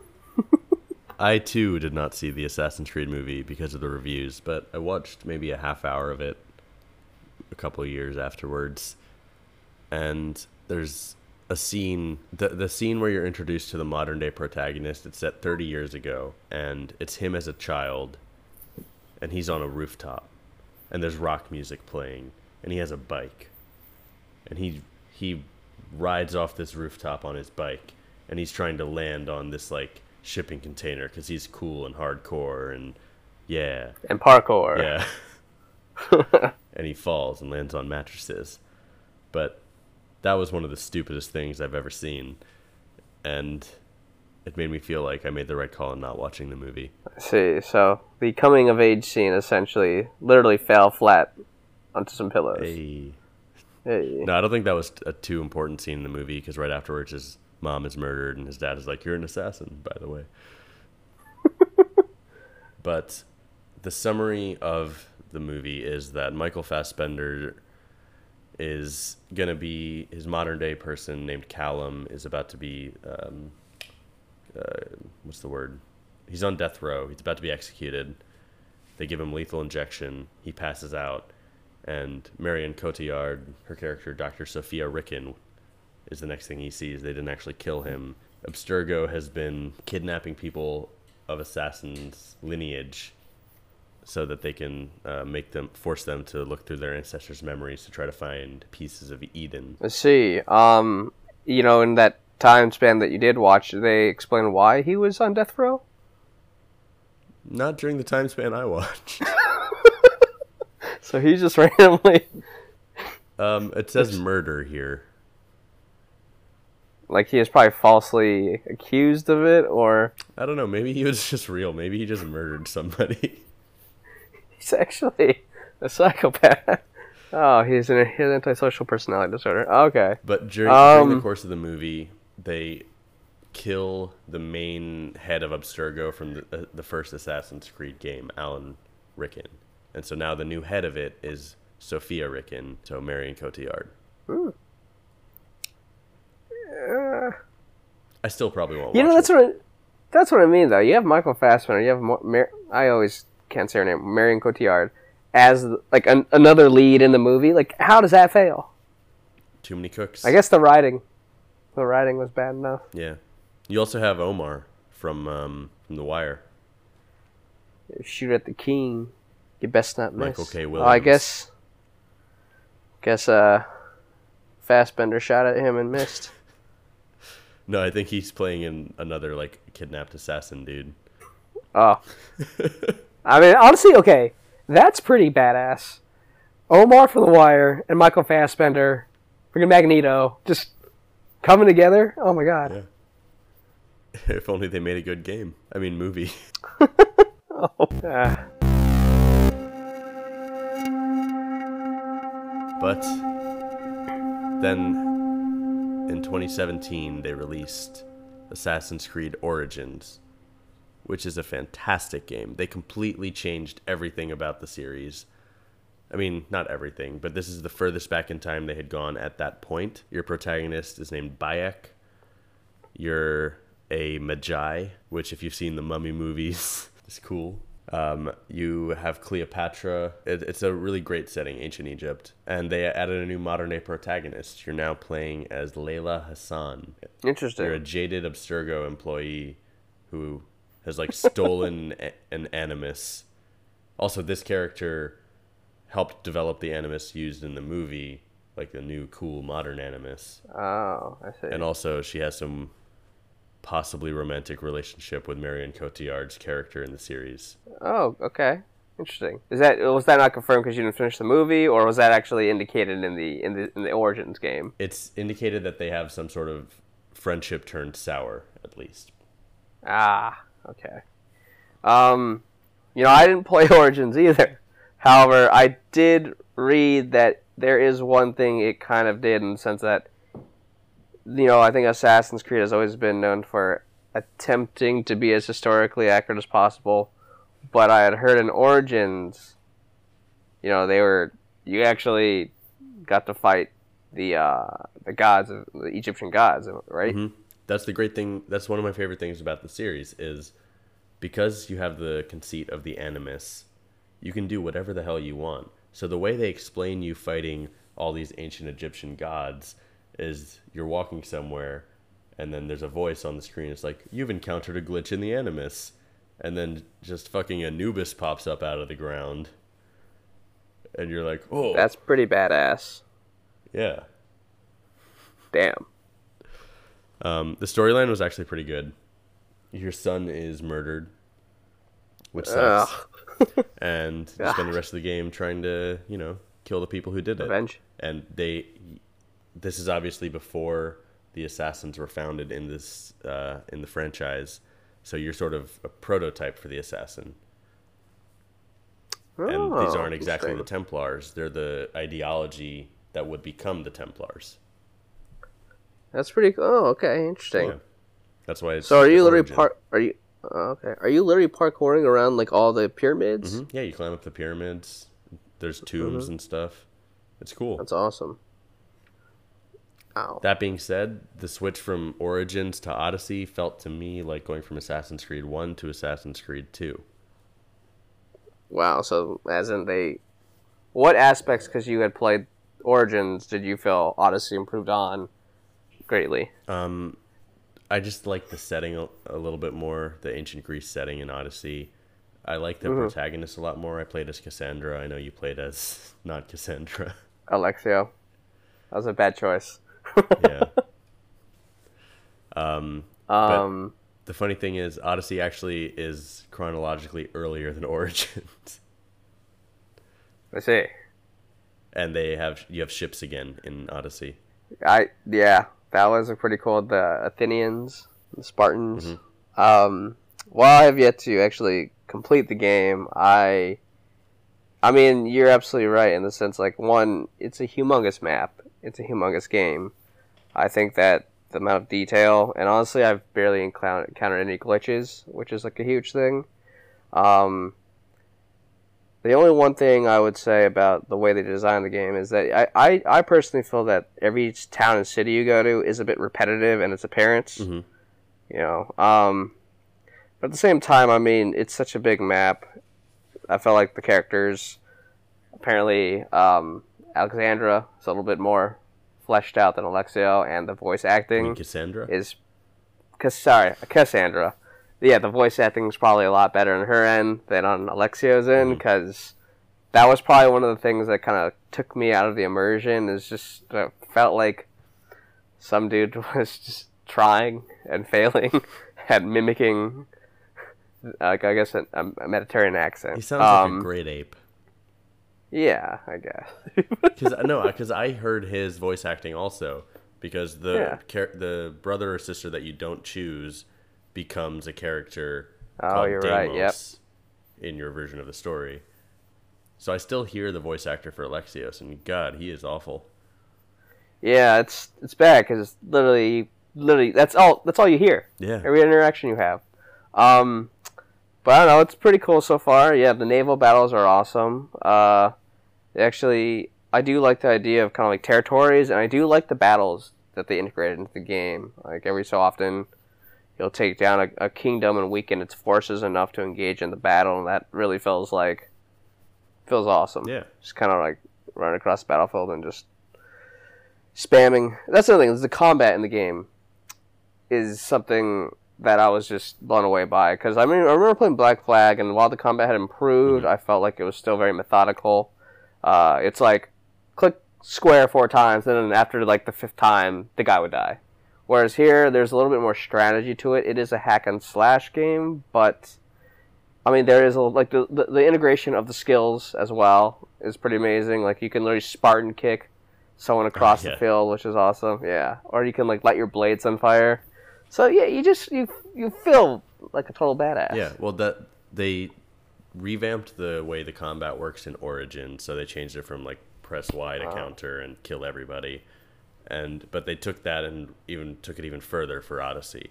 I too did not see the Assassin's Creed movie because of the reviews, but I watched maybe a half hour of it a couple of years afterwards. And there's a scene the the scene where you're introduced to the modern day protagonist, it's set 30 years ago and it's him as a child and he's on a rooftop and there's rock music playing and he has a bike. And he he rides off this rooftop on his bike and he's trying to land on this like shipping container because he's cool and hardcore and yeah. And parkour. Yeah and he falls and lands on mattresses but that was one of the stupidest things i've ever seen and it made me feel like I made the right call in not watching the movie. I see. So the coming of age scene essentially literally fell flat onto some pillows. Hey. Hey. No, I don't think that was a too important scene in the movie because right afterwards his mom is murdered and his dad is like, "You're an assassin," by the way. but the summary of the movie is that Michael Fassbender is gonna be his modern day person named Callum is about to be um, uh, what's the word? He's on death row. He's about to be executed. They give him lethal injection. He passes out, and Marion Cotillard, her character Dr. Sophia Rikkin, is the next thing he sees. They didn't actually kill him. Abstergo has been kidnapping people of assassins' lineage so that they can uh, make them force them to look through their ancestors' memories to try to find pieces of Eden. I see. Um, you know, in that time span that you did watch, did they explain why he was on death row? Not during the time span I watched. So he just randomly, Um, it says murder here. like, he is probably falsely accused of it, or I don't know. Maybe he was just real. Maybe he just murdered somebody. He's actually a psychopath. Oh, he's an, he has antisocial personality disorder. Okay. But during, during the Um, course of the movie, they kill the main head of Abstergo from the, uh, the first Assassin's Creed game, Alan Rikkin. And so now the new head of it is Sophia Rikkin, so Marion Cotillard. I still probably won't You know, that's it. what I, that's what I mean, though. You have Michael Fassbender. You have Mar- I always can't say her name, Marion Cotillard, as like an, another lead in the movie. Like, how does that fail? Too many cooks. I guess the writing, the writing was bad enough. Yeah. You also have Omar from um, from The Wire. Shoot at the king. You best not miss. Michael K. Oh, I Williams. guess. Guess uh, Fassbender shot at him and missed. No, I think he's playing in another like kidnapped assassin dude. Oh. I mean, honestly, okay, that's pretty badass. Omar from The Wire and Michael Fassbender, freaking Magneto, just coming together. Oh my god. Yeah. if only they made a good game. I mean, movie. Oh. Ah. But then in 2017, they released Assassin's Creed Origins, which is a fantastic game. They completely changed everything about the series. I mean, not everything, but this is the furthest back in time they had gone at that point. Your protagonist is named Bayek. You're a Medjay, which, if you've seen the Mummy movies, is cool. Um, you have Cleopatra. It, it's a really great setting, ancient Egypt. And they added a new modern day protagonist. You're now playing as Layla Hassan. Interesting. You're a jaded Abstergo employee who has like stolen a- an animus. Also, this character helped develop the animus used in the movie, like the new cool modern animus. Oh, I see. And also, she has some possibly romantic relationship with Marion Cotillard's character in the series. Oh, okay. Interesting. Is that was that not confirmed because you didn't finish the movie, or was that actually indicated in the in the in the Origins game? It's indicated that they have some sort of friendship turned sour, at least. Ah, okay. Um, you know, I didn't play Origins either. However, I did read that there is one thing it kind of did in the sense that, you know, I think Assassin's Creed has always been known for attempting to be as historically accurate as possible. But I had heard in Origins, you know, they were you actually got to fight the uh, the gods of the Egyptian gods, right? Mhm. That's the great thing. That's one of my favorite things about the series is because you have the conceit of the animus, you can do whatever the hell you want. So the way they explain you fighting all these ancient Egyptian gods is you're walking somewhere and then there's a voice on the screen. It's like, you've encountered a glitch in the animus. And then just fucking Anubis pops up out of the ground. And you're like, oh, That's pretty badass. yeah. Damn. Um, the storyline was actually pretty good. Your son is murdered, which sucks. And you spend the rest of the game trying to, you know, kill the people who did it. Revenge. And they, this is obviously before the assassins were founded in this uh, in the franchise, so you're sort of a prototype for the assassin. Oh, And these Oh, aren't exactly the. Templars; they're the ideology that would become the Templars. That's pretty cool. Oh, okay, interesting. Yeah. That's why it's. So are you literally origin. par? Are you? oh, okay. Are you literally parkouring around like all the pyramids? Mhm. Yeah, you climb up the pyramids. There's tombs and stuff. It's cool. Mm-hmm. That's awesome. Ow. That being said, the switch from Origins to Odyssey felt to me like going from Assassin's Creed 1 to Assassin's Creed 2. Wow. So as in they, what aspects? Because you had played Origins, did you feel Odyssey improved on greatly? Um, I just like the setting a, a little bit more, the ancient Greece setting in Odyssey. I like the protagonist a lot more. I played as Cassandra. I know you played as not Cassandra. Alexio. That was a bad choice. yeah. Um, Um. the funny thing is, Odyssey actually is chronologically earlier than Origins. I see. and they have you have ships again in Odyssey. I yeah, that was a pretty cool. The Athenians, the Spartans. Um, while I have yet to actually complete the game, I, I mean, you're absolutely right in the sense like one, it's a humongous map. It's a humongous game. I think that the amount of detail, and honestly, I've barely encountered, encountered any glitches, which is like a huge thing. Um, the only one thing I would say about the way they designed the game is that I, I, I personally feel that every town and city you go to is a bit repetitive in its appearance. Mhm. You know, um, but at the same time, I mean, it's such a big map. I felt like the characters, apparently, um, Alexandra is a little bit more fleshed out than Alexio, and the voice acting mean, Cassandra. is Cass- sorry, Cassandra. Yeah, the voice acting is probably a lot better on her end than on Alexio's end because that was probably one of the things that kind of took me out of the immersion. Is just uh, felt like some dude was just trying and failing at mimicking, like I guess a, a Mediterranean accent. he sounds like Um, a great ape. Yeah, I guess. Because no, because I heard his voice acting also. Because the Yeah. the brother or sister that you don't choose becomes a character Oh, called you're Deimos right, yep. in your version of the story. So I still hear the voice actor for Alexios, and God, he is awful. yeah, it's it's bad because literally, literally, that's all. That's all you hear. Yeah, every interaction you have. Um, but I don't know, it's pretty cool so far. Yeah, the naval battles are awesome. Uh, actually, I do like the idea of kind of like territories, and I do like the battles that they integrated into the game. Like every so often, you'll take down a, a kingdom and weaken its forces enough to engage in the battle, and that really feels like feels awesome. yeah. Just kind of like running across the battlefield and just spamming. That's the thing. Is the combat in the game is something that I was just blown away by. Because I mean, I remember playing Black Flag, and while the combat had improved, I felt like it was still very methodical. Uh, it's like click square four times, and then after like the fifth time, the guy would die. Whereas here, there's a little bit more strategy to it. It is a hack and slash game, but I mean, there is a, like the, the the integration of the skills as well is pretty amazing. Like you can literally Spartan kick someone oh, across yeah. the field, which is awesome. Yeah, or you can like light your blades on fire. So yeah, you just you you feel like a total badass. Yeah, well, that they revamped the way the combat works in Origin, so they changed it from like press Y to counter and kill everybody, and but they took that and even took it even further for Odyssey.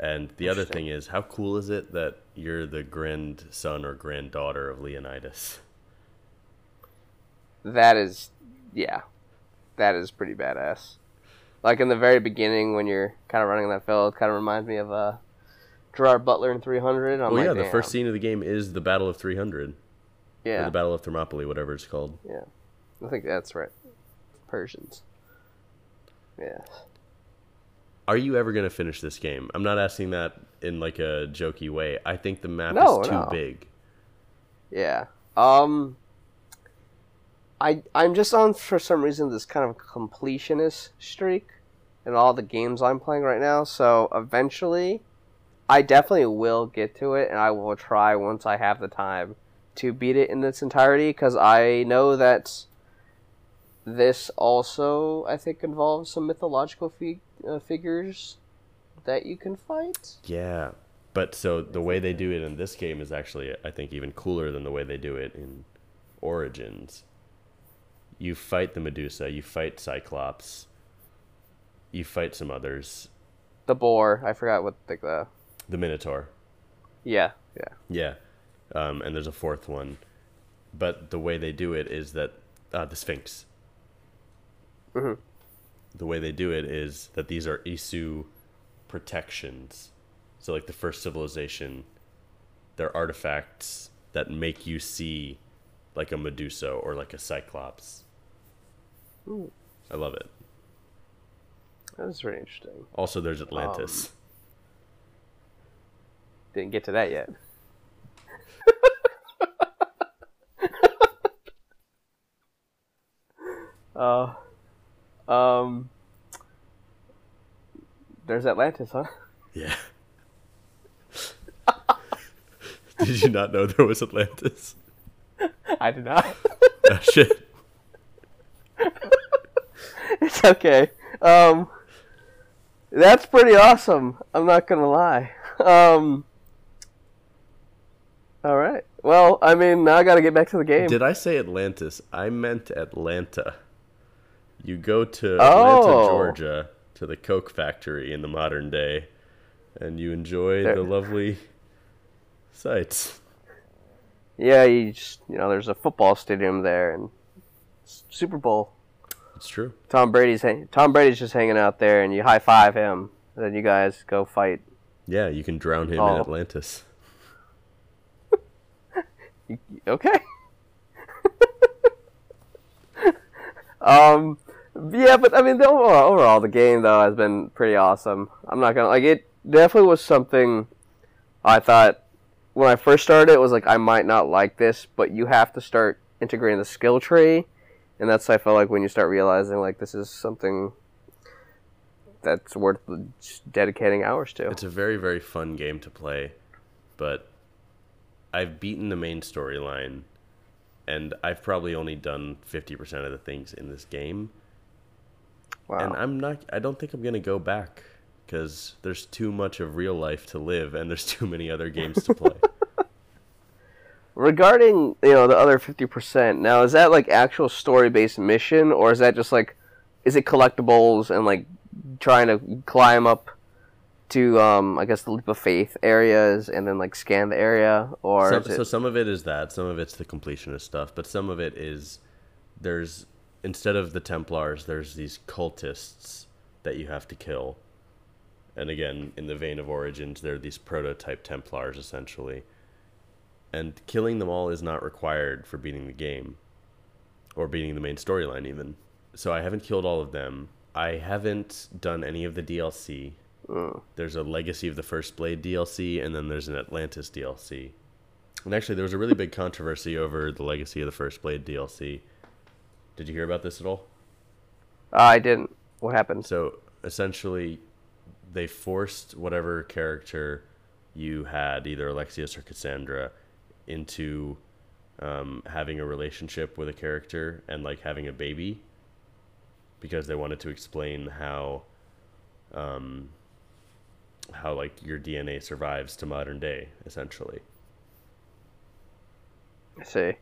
And the other thing is, how cool is it that you're the grandson or granddaughter of Leonidas? that is yeah, that is pretty badass. Like in the very beginning when you're kind of running that field, kind of reminds me of uh, Gerard Butler in 300. I'm Well, like, yeah, the damn. first scene of the game is the Battle of 300, or yeah, the Battle of Thermopylae, whatever it's called. yeah, I think that's right. Persians. Yeah. Are you ever gonna finish this game? I'm not asking that in like a jokey way. I think the map No, is too no. big. Yeah. Um I I'm just on for some reason this kind of completionist streak in all the games I'm playing right now. So eventually I definitely will get to it and I will try once I have the time to beat it in its entirety cuz I know that this also I think involves some mythological fig- uh, figures that you can fight. Yeah, but so the way they do it in this game is actually, I think, even cooler than the way they do it in Origins. You fight the Medusa, you fight Cyclops, you fight some others, The boar, I forgot what the, the the Minotaur. yeah, yeah. Yeah, um, and there's a fourth one, but the way they do it is that uh, the Sphinx. Mhm. The way they do it is that these are Isu protections. So, like the first civilization, they're artifacts that make you see like a Medusa or like a Cyclops. Ooh. I love it. That's very interesting. Also, there's Atlantis. Didn't get to that yet. uh, um, there's Atlantis, huh? yeah. Did you not know there was Atlantis? I did not. oh, shit. it's okay. Um, that's pretty awesome. I'm not gonna lie. Um, all right. Well, I mean, now I got to get back to the game. Did I say Atlantis? I meant Atlanta. You go to Atlanta, Oh. Georgia, to the Coke factory in the modern day, and you enjoy There- the lovely sights. yeah, you just you know, there's a football stadium there and Super Bowl. It's true. Tom Brady's hang- Tom Brady's just hanging out there, and you high five him. Then you guys go fight. Yeah, you can drown him in Oh. Atlantis. Okay. um, yeah, but I mean, the overall, overall, the game though has been pretty awesome. I'm not gonna like it. Definitely was something I thought when I first started. It was like I might not like this, but you have to start integrating the skill tree, and that's I felt like when you start realizing like this is something that's worth dedicating hours to. It's a very, very fun game to play, but I've beaten the main storyline, and I've probably only done 50% of the things in this game. Wow. And I'm not, I don't think I'm going to go back because there's too much of real life to live, and there's too many other games to play. Regarding you know the other fifty percent, now is that like actual story based mission, or is that just like, is it collectibles and like trying to climb up to um I guess the leap of faith areas and then like scan the area, or some, it, so some of it is that, some of it's the completionist stuff, but some of it is there's instead of the Templars, there's these cultists that you have to kill. And again, in the vein of Origins, they're these prototype Templars essentially. And killing them all is not required for beating the game or beating the main storyline even. So I haven't killed all of them. I haven't done any of the DLC. Oh. There's a Legacy of the First Blade DLC, and then there's an Atlantis DLC. And actually, there was a really big controversy over the Legacy of the First Blade DLC. Did you hear about this at all? Uh, I didn't. What happened? So essentially, they forced whatever character you had, either Alexios or Cassandra, into um, having a relationship with a character and like having a baby, because they wanted to explain how, um, how like your DNA survives to modern day, essentially. I see.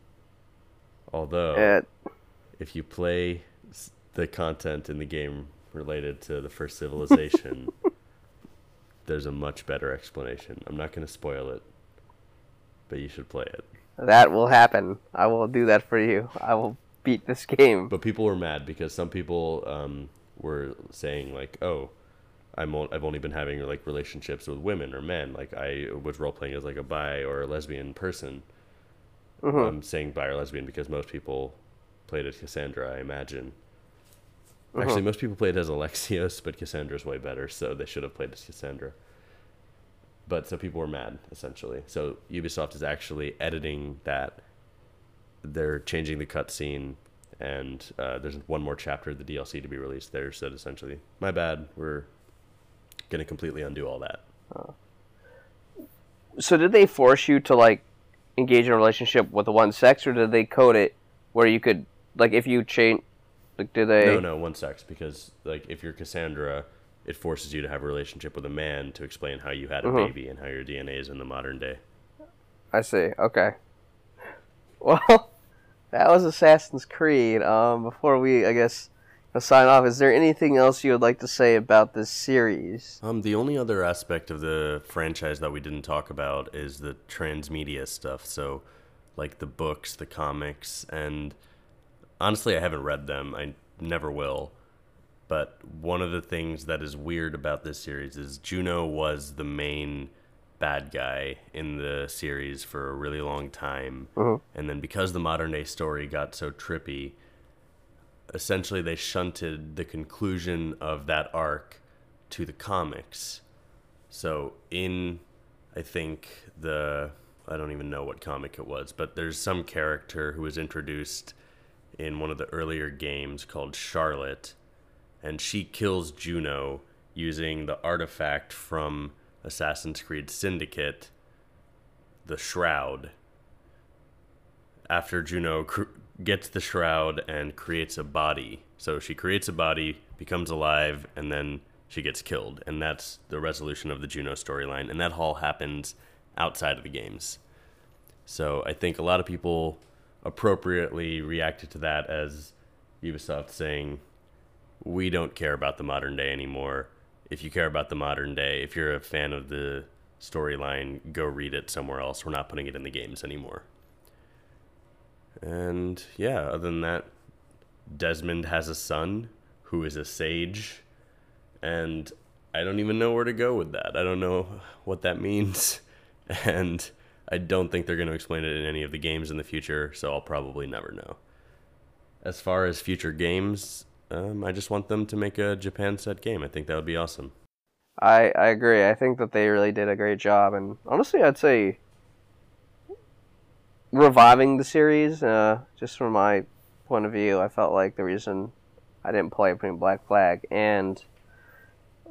Although Uh, if you play the content in the game related to the first civilization, there's a much better explanation. I'm not going to spoil it, but you should play it. that will happen. I will do that for you. I will beat this game. But people were mad because some people um, were saying like, "Oh, I'm o- I've only been having like relationships with women or men. Like I was role playing as like a bi or a lesbian person." I'm saying bi or lesbian because most people played as Cassandra, I imagine. Actually, most people played as Alexios, but Cassandra's way better, so they should have played as Cassandra. But so people were mad, essentially. So Ubisoft is actually editing that. They're changing the cutscene, and uh, there's one more chapter of the DLC to be released there. Said essentially, my bad. We're gonna completely undo all that. So did they force you to like engage in a relationship with the one sex, or did they code it where you could like if you change? Like, do they? No, no, one sex because like if you're Cassandra, it forces you to have a relationship with a man to explain how you had a baby and how your DNA is in the modern day. I see. Okay. Well, that was Assassin's Creed. Um, before we, I guess, sign off, is there anything else you would like to say about this series? Um, the only other aspect of the franchise that we didn't talk about is the transmedia stuff. So, like the books, the comics, and honestly, I haven't read them. I never will. But one of the things that is weird about this series is Juno was the main bad guy in the series for a really long time. Mm-hmm. And then because the modern day story got so trippy, essentially they shunted the conclusion of that arc to the comics. So in I think the I don't even know what comic it was, but there's some character who was introduced in one of the earlier games called Charlotte and she kills Juno using the artifact from Assassin's Creed Syndicate, the Shroud. after Juno cr- gets the shroud and creates a body. So she creates a body, becomes alive, and then she gets killed. And that's the resolution of the Juno storyline. And that all happens outside of the games. So I think a lot of people appropriately reacted to that as Ubisoft saying, we don't care about the modern day anymore. If you care about the modern day, if you're a fan of the storyline, go read it somewhere else. We're not putting it in the games anymore. And yeah, other than that, Desmond has a son who is a sage. And I don't even know where to go with that. I don't know what that means. And I don't think they're going to explain it in any of the games in the future, so I'll probably never know. As far as future games, um, I just want them to make a Japan set game. I think that would be awesome. I I agree. I think that they really did a great job, and honestly, I'd say reviving the series. Uh, just from my point of view, I felt like the reason I didn't play between Black Flag and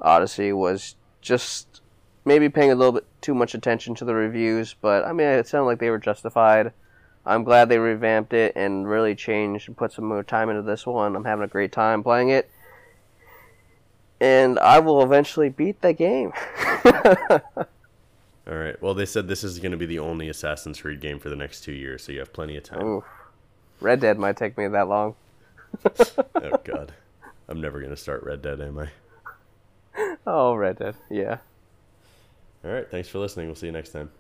Odyssey was just maybe paying a little bit too much attention to the reviews, but I mean, it sounded like they were justified. I'm glad they revamped it and really changed and put some more time into this one. I'm having a great time playing it. And I will eventually beat the game. All right. Well, they said this is going to be the only Assassin's Creed game for the next two years, so you have plenty of time. Oof. Red Dead might take me that long. oh, God. I'm never going to start Red Dead, am I? Oh, Red Dead. Yeah. All right. Thanks for listening. We'll see you next time.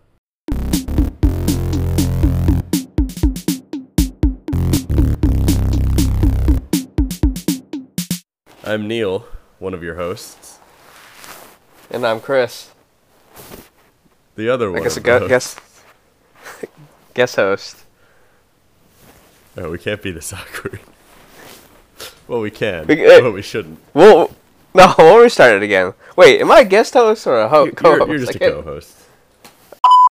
I'm Neil, one of your hosts. And I'm Chris. The other one. I guess a of the gu- guest guest host. Oh, we can't be this awkward. Well, we can, We- uh, but we shouldn't. Well, no, we'll restart it again. Wait, am I a guest host or a ho- You're, co-host? you're just a co-host.